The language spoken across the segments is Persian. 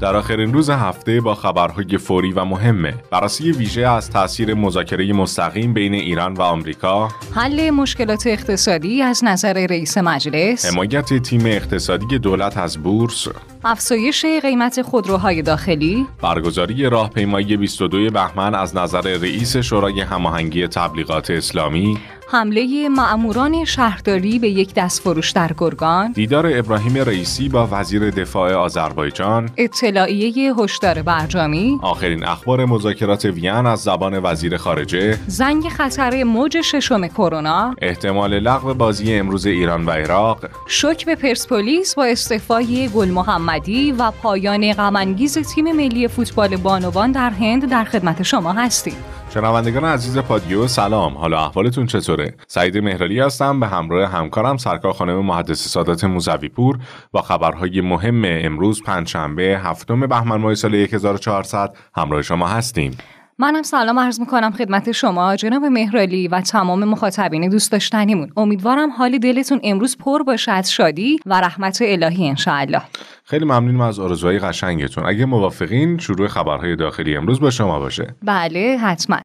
در آخرین روز هفته با خبرهای فوری و مهمه. بررسی ویژه از تاثیر مذاکره مستقیم بین ایران و آمریکا حل مشکلات اقتصادی از نظر رئیس مجلس حمایت تیم اقتصادی دولت از بورس افزایش قیمت خودروهای داخلی. برگزاری راهپیمایی 22 بهمن از نظر رئیس شورای هماهنگی تبلیغات اسلامی. حمله معموران شهرداری به یک دستفروش در گرگان. دیدار ابراهیم رئیسی با وزیر دفاع آذربایجان. اطلاعیه هشدار برجامی. آخرین اخبار مذاکرات وین از زبان وزیر خارجه. زنگ خطر موج ششم کرونا. احتمال لغو بازی امروز ایران و عراق. شک به پرسپولیس با استعفای گل محمدی و پایان غمانگیز تیم ملی فوتبال بانوان در هند در خدمت شما هستیم. شنوندگان عزیز پادیو سلام. حالا احوالتون چطوره؟ سعید مهرالی هستم. به همراه همکارم سرکار خانم محدث سادات موزوی پور با خبرهای مهم امروز پنجشنبه هفتم بهمن ماه سال 1400 همراه شما هستیم. منم سلام عرض می‌کنم خدمت شما جناب مهرالی و تمام مخاطبین دوست داشتنیمون امیدوارم حال دلتون امروز پر باشه از شادی و رحمت الهی انشاءالله. خیلی ممنونم از آرزوهای قشنگتون. اگه موافقین شروع خبرهای داخلی امروز با شما باشه. بله حتما.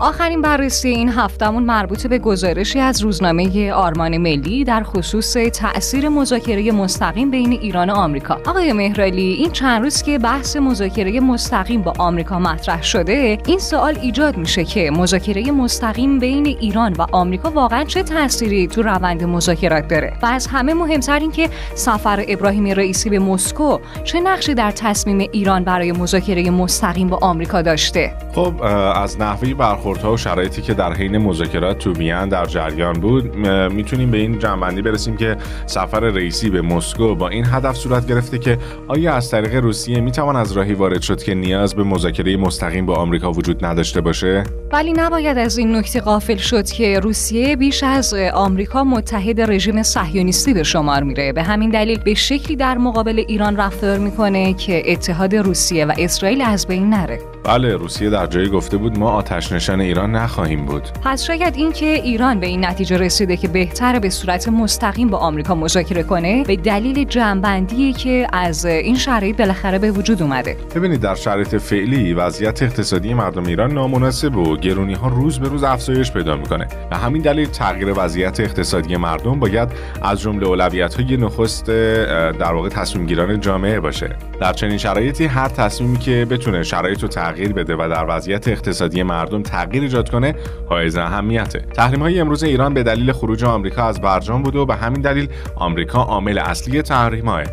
آخرین بررسی این هفتمون مربوط به گزارشی از روزنامه آرمان ملی در خصوص تأثیر مذاکره مستقیم بین ایران و آمریکا. آقای مهرالی این چند روز که بحث مذاکره مستقیم با آمریکا مطرح شده، این سوال ایجاد میشه که مذاکره مستقیم بین ایران و آمریکا واقعا چه تأثیری تو روند مذاکرات داره؟ و از همه مهمتر این که سفر ابراهیم رئیسی به مسکو چه نقشی در تصمیم ایران برای مذاکره مستقیم با آمریکا داشته؟ خب از نحوه برخورد برخوردها و شرایطی که در حین مذاکرات تو وین در جریان بود می‌تونیم به این جنبندی برسیم که سفر رئیسی به مسکو با این هدف صورت گرفته که آیا از طریق روسیه می‌توان از راهی وارد شد که نیاز به مذاکره مستقیم با آمریکا وجود نداشته باشه؟ ولی نباید از این نکته غافل شد که روسیه بیش از آمریکا متحد رژیم صهیونیستی به شمار میره. به همین دلیل به شکلی در مقابل ایران رفتار می‌کنه که اتحاد روسیه و اسرائیل از بین نره. بله روسیه در جایی گفته بود ما آتش نشان ایران نخواهیم بود. پس شاید اینکه ایران به این نتیجه رسیده که بهتر به صورت مستقیم با آمریکا مذاکره کنه به دلیل جنبندی که از این شرایط بالاخره به وجود اومده. ببینید در شرایط فعلی وضعیت اقتصادی مردم ایران نامناسب و گرونی ها روز به روز افزایش پیدا می‌کنه. و همین دلیل تغییر وضعیت اقتصادی مردم باید از جمله اولویت های نخست در واقع تصمیم گیران جامعه باشه. در چنین شرایطی هر تصمیمی که بتونه شرایط رو تغییر بده و در وضعیت اقتصادی مردم تغییر ایجاد کنه حائز اهمیته تحریم های امروز ایران به دلیل خروج آمریکا از برجام بود و به همین دلیل آمریکا عامل اصلی تحریم های.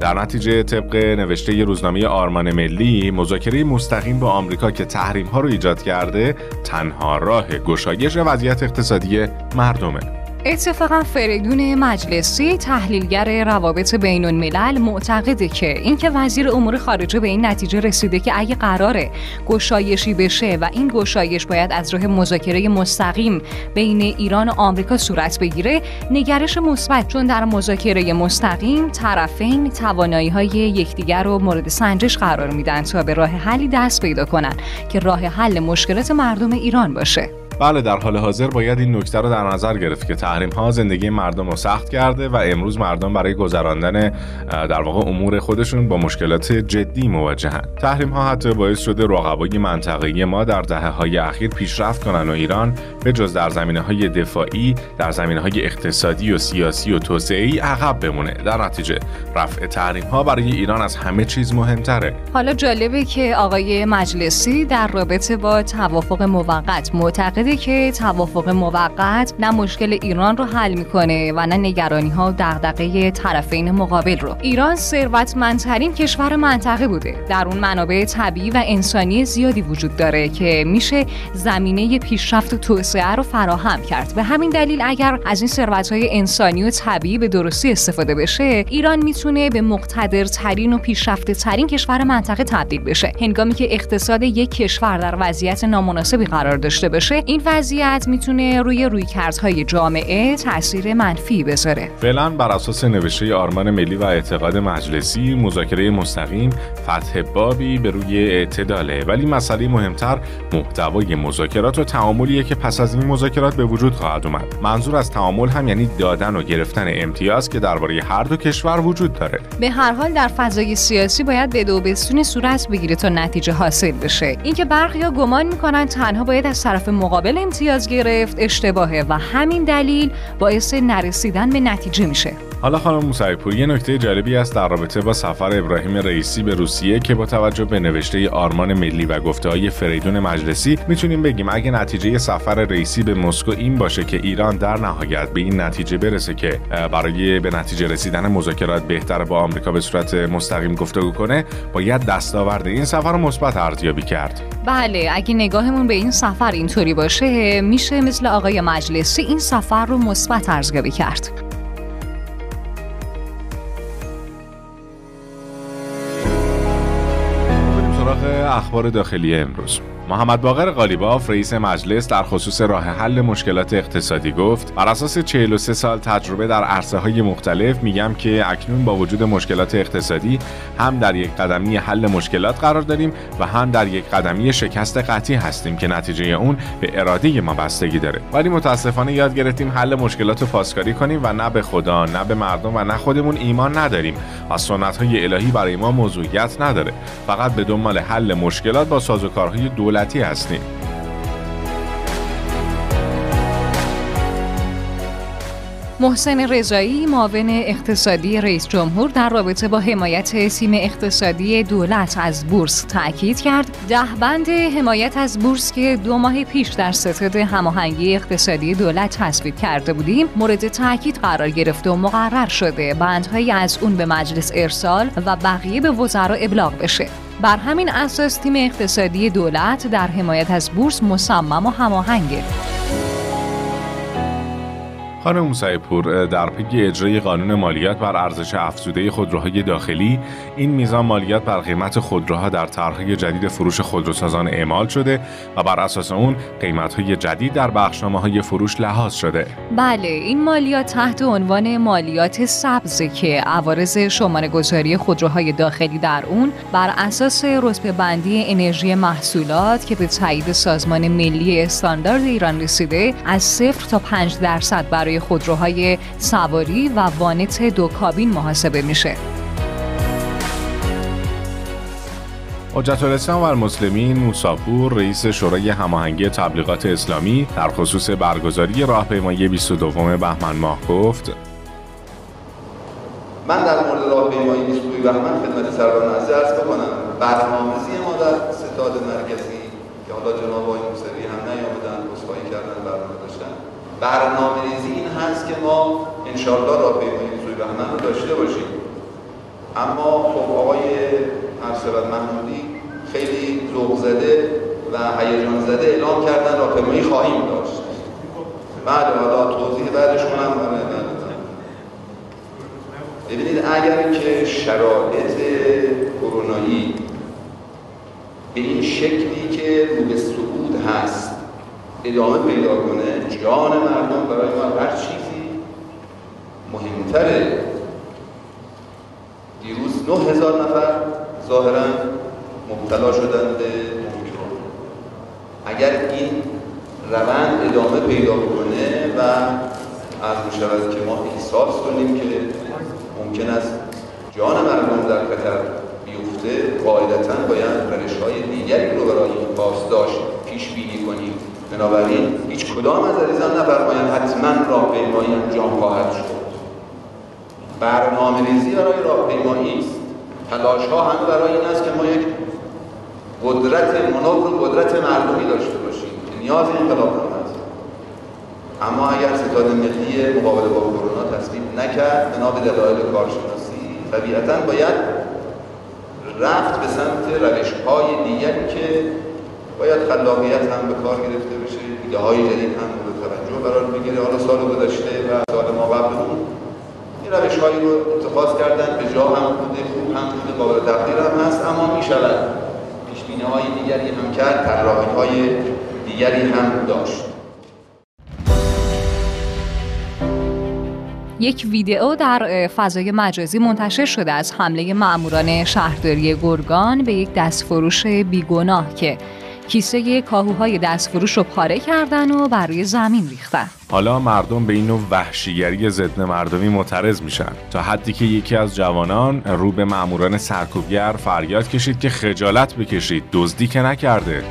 در نتیجه طبق نوشته روزنامه آرمان ملی مذاکره مستقیم با آمریکا که تحریم ها رو ایجاد کرده تنها راه گشایش وضعیت اقتصادی مردمه اتفاقا فریدون مجلسی تحلیلگر روابط بین الملل معتقده که اینکه وزیر امور خارجه به این نتیجه رسیده که اگه قراره گشایشی بشه و این گشایش باید از راه مذاکره مستقیم بین ایران و آمریکا صورت بگیره نگرش مثبت چون در مذاکره مستقیم طرفین توانایی های یکدیگر رو مورد سنجش قرار میدن تا به راه حلی دست پیدا کنن که راه حل مشکلات مردم ایران باشه. بله در حال حاضر باید این نکته رو در نظر گرفت که تحریم ها زندگی مردم رو سخت کرده و امروز مردم برای گذراندن در واقع امور خودشون با مشکلات جدی مواجهن تحریم ها حتی باعث شده رقبای منطقه‌ای ما در دهه های اخیر پیشرفت کنن و ایران به جز در زمینه های دفاعی در زمینه های اقتصادی و سیاسی و توسعه عقب بمونه. در نتیجه رفع تحریم ها برای ایران از همه چیز مهمتره. حالا جالبه که آقای مجلسی در رابطه با توافق موقت معتقد که توافق موقت نه مشکل ایران رو حل می‌کنه و نه نگرانی ها و دغدغه طرفین مقابل رو. ایران ثروتمندترین کشور منطقه بوده. در اون منابع طبیعی و انسانی زیادی وجود داره که میشه زمینه پیشرفت و توسعه رو فراهم کرد. به همین دلیل اگر از این ثروت های انسانی و طبیعی به درستی استفاده بشه ایران می‌تونه به مقتدرترین و پیشرفته ترین کشور منطقه تبدیل بشه. هنگامی که اقتصاد یک کشور در وضعیت نامناسبی قرار داشته باشه این وضعیت می‌تونه روی رویکردهای جامعه تاثیر منفی بذاره. فعلا بر اساس نوشته آرمان ملی و اعتقاد مجلسی مذاکره مستقیم فتح بابی به روی اعتداله. ولی مسئله مهمتر محتوای مذاکرات و تعاملیه که پس از این مذاکرات به وجود خواهد اومد. منظور از تعامل هم یعنی دادن و گرفتن امتیاز که درباره هر دو کشور وجود داره. به هر حال در فضای سیاسی باید به دو بستون صورت بگیره تا نتیجه حاصل بشه. اینکه برخیا گمان می‌کنن تنها باید از طرف مقابل امتیاز گرفت اشتباهه و همین دلیل باعث نرسیدن به نتیجه میشه. حالا خانم موسوی پور یه نکته جالبی است در رابطه با سفر ابراهیم رئیسی به روسیه که با توجه به نوشته آرمان ملی و گفته های فریدون مجلسی می‌تونیم بگیم اگه نتیجه سفر رئیسی به مسکو این باشه که ایران در نهایت به این نتیجه برسه که برای به نتیجه رسیدن مذاکرات بهتر با آمریکا به صورت مستقیم گفتگو کنه باید دستاورد این سفر مثبت ارزیابی کرد. بله اگه نگاهمون به این سفر اینطوری باشه میشه مثل آقای مجلسی این سفر رو مثبت ارزیابی کرد. اخبار داخلی امروز. محمد باقر قالیباف رئیس مجلس در خصوص راه حل مشکلات اقتصادی گفت بر اساس 43 سال تجربه در عرصه های مختلف میگم که اکنون با وجود مشکلات اقتصادی هم در یک قدمی حل مشکلات قرار داریم و هم در یک قدمی شکست قطعی هستیم که نتیجه اون به اراده ما بستگی داره. ولی متاسفانه یاد گرفتیم حل مشکلات رو پاسکاری کنیم و نه به خدا نه به مردم و نه خودمون ایمان نداریم. و سنت های الهی برای ما موضوعیت نداره. فقط به دنبال حل مشکلات با سازوکارهای دولت دولتی هستیم. محسن رضایی معاون اقتصادی رئیس جمهور در رابطه با حمایت تیم اقتصادی دولت از بورس تاکید کرد. ده بند حمایت از بورس که دو ماه پیش در ستاد هماهنگی اقتصادی دولت تصویب کرده بودیم مورد تاکید قرار گرفته و مقرر شده. بندهایی از اون به مجلس ارسال و بقیه به وزرا ابلاغ بشه. بر همین اساس تیم اقتصادی دولت در حمایت از بورس مصمم و هماهنگه خانم موسعی پور در پی اجرای قانون مالیات بر ارزش افزوده خودروهای داخلی این میزان مالیات بر قیمت خودروها در طرحهای جدید فروش خودروسازان اعمال شده و بر اساس اون قیمتهای جدید در بخشنامه های فروش لحاظ شده. بله این مالیات تحت عنوان مالیات سبز که عوارض شماره گذاری خودروهای داخلی در اون بر اساس رتبه بندی انرژی محصولات که به تایید سازمان ملی استاندارد ایران رسیده از صفر تا 5 درصد برای خودروهای سواری و وانت دو کابین محاسبه میشه. حجت الاسلام و المسلمین موساپور رئیس شورای هماهنگی تبلیغات اسلامی در خصوص برگزاری راهپیمایی 22 بهمن ماه گفت من در مورد راهپیمایی 22 بهمن خدمت سرور نزد ارز بکنم برنامه‌ریزی ما در ستاد مرکزی که حالا جناب آقای موسوی هم نیامدن عذرخواهی کردن برنامه داشتن برنامه ریزی این هست که ما انشالله راهپیمایی سوی بهمن رو داشته باشیم. اما خب آقای ارسلت محمودی خیلی ذوق زده و هیجان زده اعلام کردن راهپیمایی خواهیم داشت. بعد حالا توضیح بعدشون هم ببینید اگر که شرایط کرونایی به این شکلی که رو به صعود هست ادامه پیدا کنه جان مردم برای ما هر چیزی مهمتره. دیروز نه هزار نفر ظاهرا مبتلا شدن به اگر این روند ادامه پیدا کنه و از می‌شود که ما احساس کنیم که ممکن است جان مردم در خطر بیفته قاعدتا باید روش های دیگری رو برای این پاسداشت پیش بینی کنیم. بنابراین هیچ کدام از عزیزان نفرمایند حتما راهپیمایی انجام خواهد شد. برنامه ریزی برای راهپیمایی است. تلاش ها هم برای این است که ما یک قدرت منور قدرت مردمی داشته باشیم که نیاز انقلاب است اما اگر ستاد ملی مقابله با کرونا تصویب نکرد بنا به دلایل کارشناسی طبیعتا باید رفت به سمت روش های دیگری که باید خلاقیت هم به کار گرفته ایده های جدید یعنی هم به توجه قرار می‌گیره. حالا سال گذشته و سال ما قبل این روش هایی رو اتخاذ کردن. به جا هم بوده خوب هم بوده قابل تقدیر هم هست اما می‌شود. پیشبینه های دیگری هم کرد تراحی های دیگری هم داشت. یک ویدئو در فضای مجازی منتشر شده از حمله ماموران شهرداری گرگان به یک دستفروش بیگناه که کیسه کاهوهای دستفروش رو پاره کردن و بر روی زمین ریختن. حالا مردم به این نوع وحشیگری ضد مردمی معترض میشن. تا حدی که یکی از جوانان رو به ماموران سرکوبگر فریاد کشید که خجالت بکشید. دزدی که نکرده.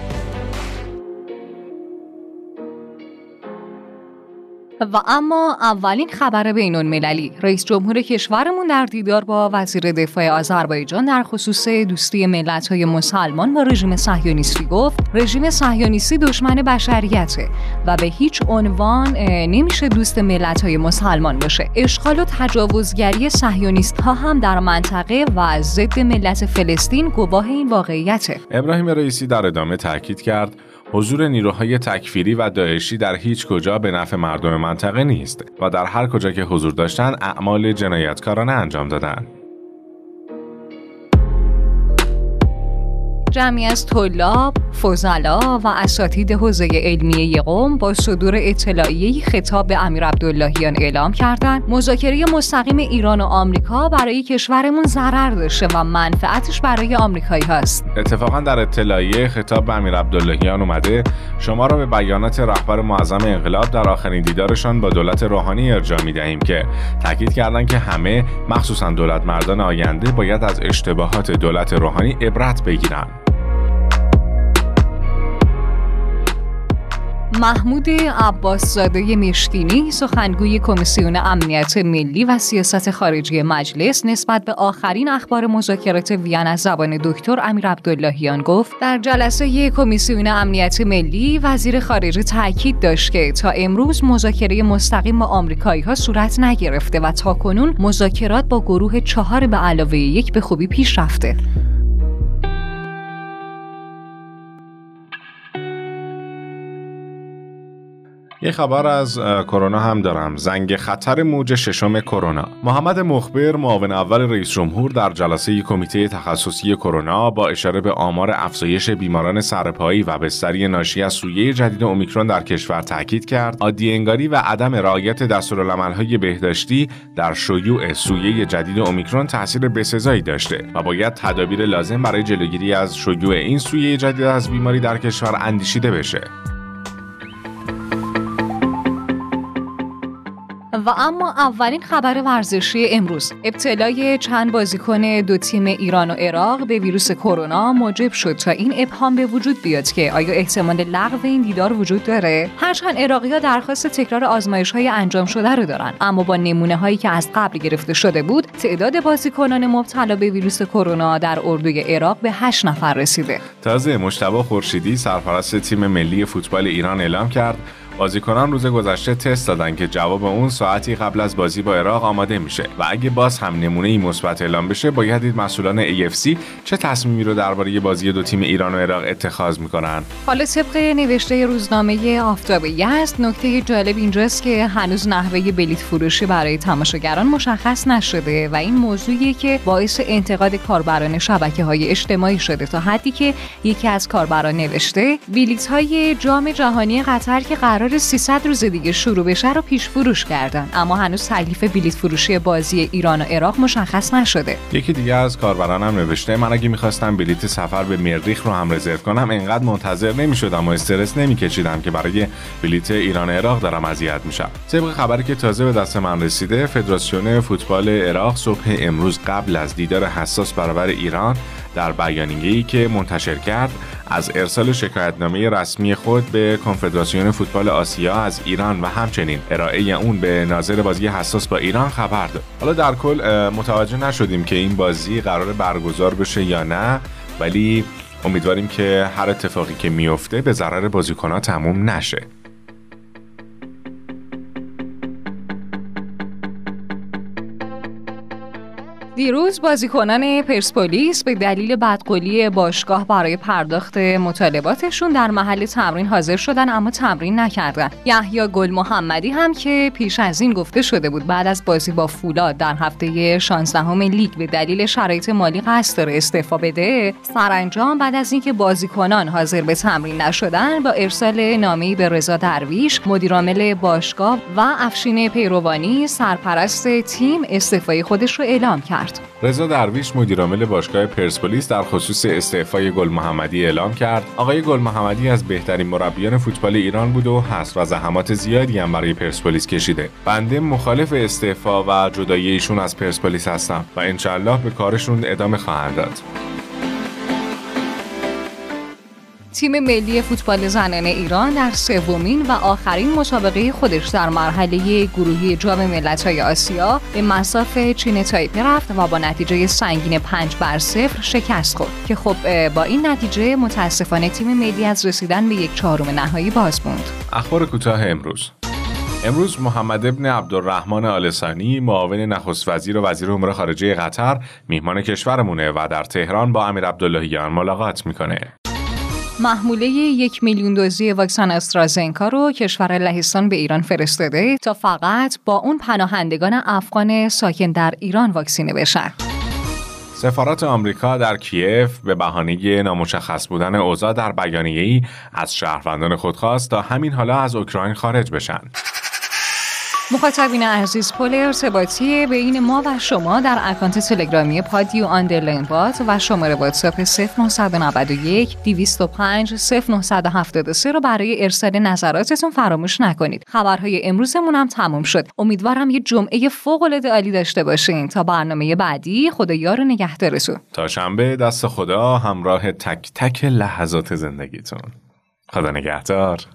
و اما اولین خبر بین المللی. رئیس جمهور کشورمون در دیدار با وزیر دفاع آذربایجان در خصوص دوستی ملت‌های مسلمان با رژیم صهیونیستی گفت رژیم صهیونیستی دشمن بشریته و به هیچ عنوان نمیشه دوست ملت‌های مسلمان باشه. اشغال و تجاوزگری صهیونیست ها هم در منطقه و ضد ملت فلسطین گواه این واقعیته. ابراهیم رئیسی در ادامه تاکید کرد حضور نیروهای تکفیری و داعشی در هیچ کجا به نفع مردم منطقه نیست و در هر کجا که حضور داشتند اعمال جنایتکارانه انجام دادند. جمعی از طلاب، فضلا و اساتید حوزه علمیه قوم با صدور اطلاعیه خطاب به امیر عبداللهیان اعلام کردند مذاکره مستقیم ایران و آمریکا برای کشورمون ضرر داشته و منفعتش برای آمریکایی هست. اتفاقا در اطلاعیه خطاب به امیر عبداللهیان اومده شما را به بیانات رهبر معظم انقلاب در آخرین دیدارشان با دولت روحانی ارجاع می دهیم که تاکید کردند که همه مخصوصا دولت مردان آینده باید از اشتباهات دولت روحانی عبرت بگیرند. محمود عباس زاده مشکینی سخنگوی کمیسیون امنیت ملی و سیاست خارجی مجلس نسبت به آخرین اخبار مذاکرات وین از زبان دکتر امیر عبداللهیان گفت در جلسه کمیسیون امنیت ملی وزیر خارجه تاکید داشت که تا امروز مذاکره مستقیم با آمریکایی ها صورت نگرفته و تاکنون مذاکرات با گروه چهار به علاوه یک به خوبی پیش رفته. یه خبر از کرونا هم دارم. زنگ خطر موج ششم کرونا. محمد مخبر معاون اول رئیس جمهور در جلسه کمیته تخصصی کرونا با اشاره به آمار افزایش بیماران سرپایی و بستری ناشی از سویه جدید اومیکرون در کشور تاکید کرد. عادی انگاری و عدم رعایت دستورالعملهای بهداشتی در شیوع سویه جدید اومیکرون تاثیر بسزایی داشته و باید تدابیر لازم برای جلوگیری از شیوع این سویه جدید از بیماری در کشور اندیشیده بشه. و اما اولین خبر ورزشی امروز. ابتلای چند بازیکن دو تیم ایران و عراق به ویروس کرونا موجب شد تا این ابهام به وجود بیاد که آیا احتمال لغو این دیدار وجود داره؟ هرچند عراقی ها درخواست تکرار آزمایش های انجام شده رو دارن اما با نمونه هایی که از قبل گرفته شده بود تعداد بازیکنان مبتلا به ویروس کرونا در اردوی عراق به 8 نفر رسیده. تازه مشتبه خورشیدی سرپرست تیم ملی فوتبال ایران اعلام کرد بازیکنان روز گذشته تست دادن که جواب اون ساعتی قبل از بازی با عراق آماده میشه. و اگه باز هم نمونه ای مثبت اعلام بشه باید دید مسئولان AFC چه تصمیمی رو درباره بازی دو تیم ایران و عراق اتخاذ می‌کنن. حالا طبق نوشته روزنامه آفتاب یزد نکته جالب اینجاست که هنوز نحوه بلیت فروشی برای تماشاگران مشخص نشده و این موضوعیه که باعث انتقاد کاربران شبکه های اجتماعی شده. تا حدی که یکی از کاربران نوشته بلیت های جام جهانی قطر که قرار قرار 300 روز دیگه شروع بشه رو پیش فروش کردن. اما هنوز تکلیف بلیت فروشی بازی ایران و عراق مشخص نشده. یکی دیگه از کاربرانم نوشته من اگه می‌خواستم بلیت سفر به مریخ رو هم رزرو کنم انقدر منتظر نمی‌شدم و استرس نمیکشیدم که برای بلیت ایران و عراق دارم اذیت میشم. طبق خبری که تازه به دست من رسیده فدراسیون فوتبال عراق صبح امروز قبل از دیدار حساس برابر ایران در بیانیه‌ای که منتشر کرد از ارسال شکایتنامه رسمی خود به کنفدراسیون فوتبال آسیا از ایران و همچنین ارائه اون به ناظر بازی حساس با ایران خبر داد. حالا در کل متوجه نشدیم که این بازی قرار برگزار بشه یا نه ولی امیدواریم که هر اتفاقی که میفته به ضرر بازیکنها تموم نشه. دیروز بازیکنان پرسپولیس به دلیل بدقولی باشگاه برای پرداخت مطالباتشون در محل تمرین حاضر شدن اما تمرین نکردن. یحیی گل محمدی هم که پیش از این گفته شده بود بعد از بازی با فولاد در هفته 16 لیگ به دلیل شرایط مالی قصد داره استعفا بده سرانجام بعد از اینکه بازیکنان حاضر به تمرین نشدن با ارسال نامه‌ای به رضا درویش مدیرعامل باشگاه و افشین پیروانی سرپرست تیم استعفای خودش رو اعلام کرد. رضا درویش مدیرعامل باشگاه پرسپولیس در خصوص استعفای گل محمدی اعلام کرد. آقای گل محمدی از بهترین مربیان فوتبال ایران بود و هست و زحمات زیادی هم برای پرسپولیس کشیده. بنده مخالف استعفا و جدایی ایشون از پرسپولیس هستم و انشالله به کارشون ادامه خواهند داد. تیم ملی فوتبال زنان ایران در سومین و آخرین مسابقه خودش در مرحله گروهی جام ملت‌های آسیا به مساف چین تایپه رفت و با نتیجه سنگین 5 بر 0 شکست خورد که خب با این نتیجه متاسفانه تیم ملی از رسیدن به یک چهارم نهایی باز موند. اخبار کوتاه امروز امروز محمد ابن عبدالرحمن آلسانی معاون نخست وزیر و وزیر امور خارجه قطر میهمان کشورمونه و در تهران با امیر عبداللهیان ملاقات می‌کنه. محموله یک میلیون دوزی واکسن استرازنکا رو کشور لهستان به ایران فرستاده تا فقط با اون پناهندگان افغان ساکن در ایران واکسینه بشن. سفارت آمریکا در کیف به بهانه نامشخص بودن اوضاع در بیانیه‌ای از شهروندان خود خواست تا همین حالا از اوکراین خارج بشن. مخاطبین عزیز پل ارتباطی بین ما و شما در اکانت تلگرامی پادیو underline bot و شماره واتساپ 0991 205 0973 رو برای ارسال نظراتتون فراموش نکنید. خبرهای امروزمون هم تموم شد. امیدوارم یه جمعه فوق العاده عالی داشته باشین تا برنامه بعدی خدا یار نگهدارتون. تا شنبه دست خدا همراه تک تک لحظات زندگیتون. خدا نگهدار.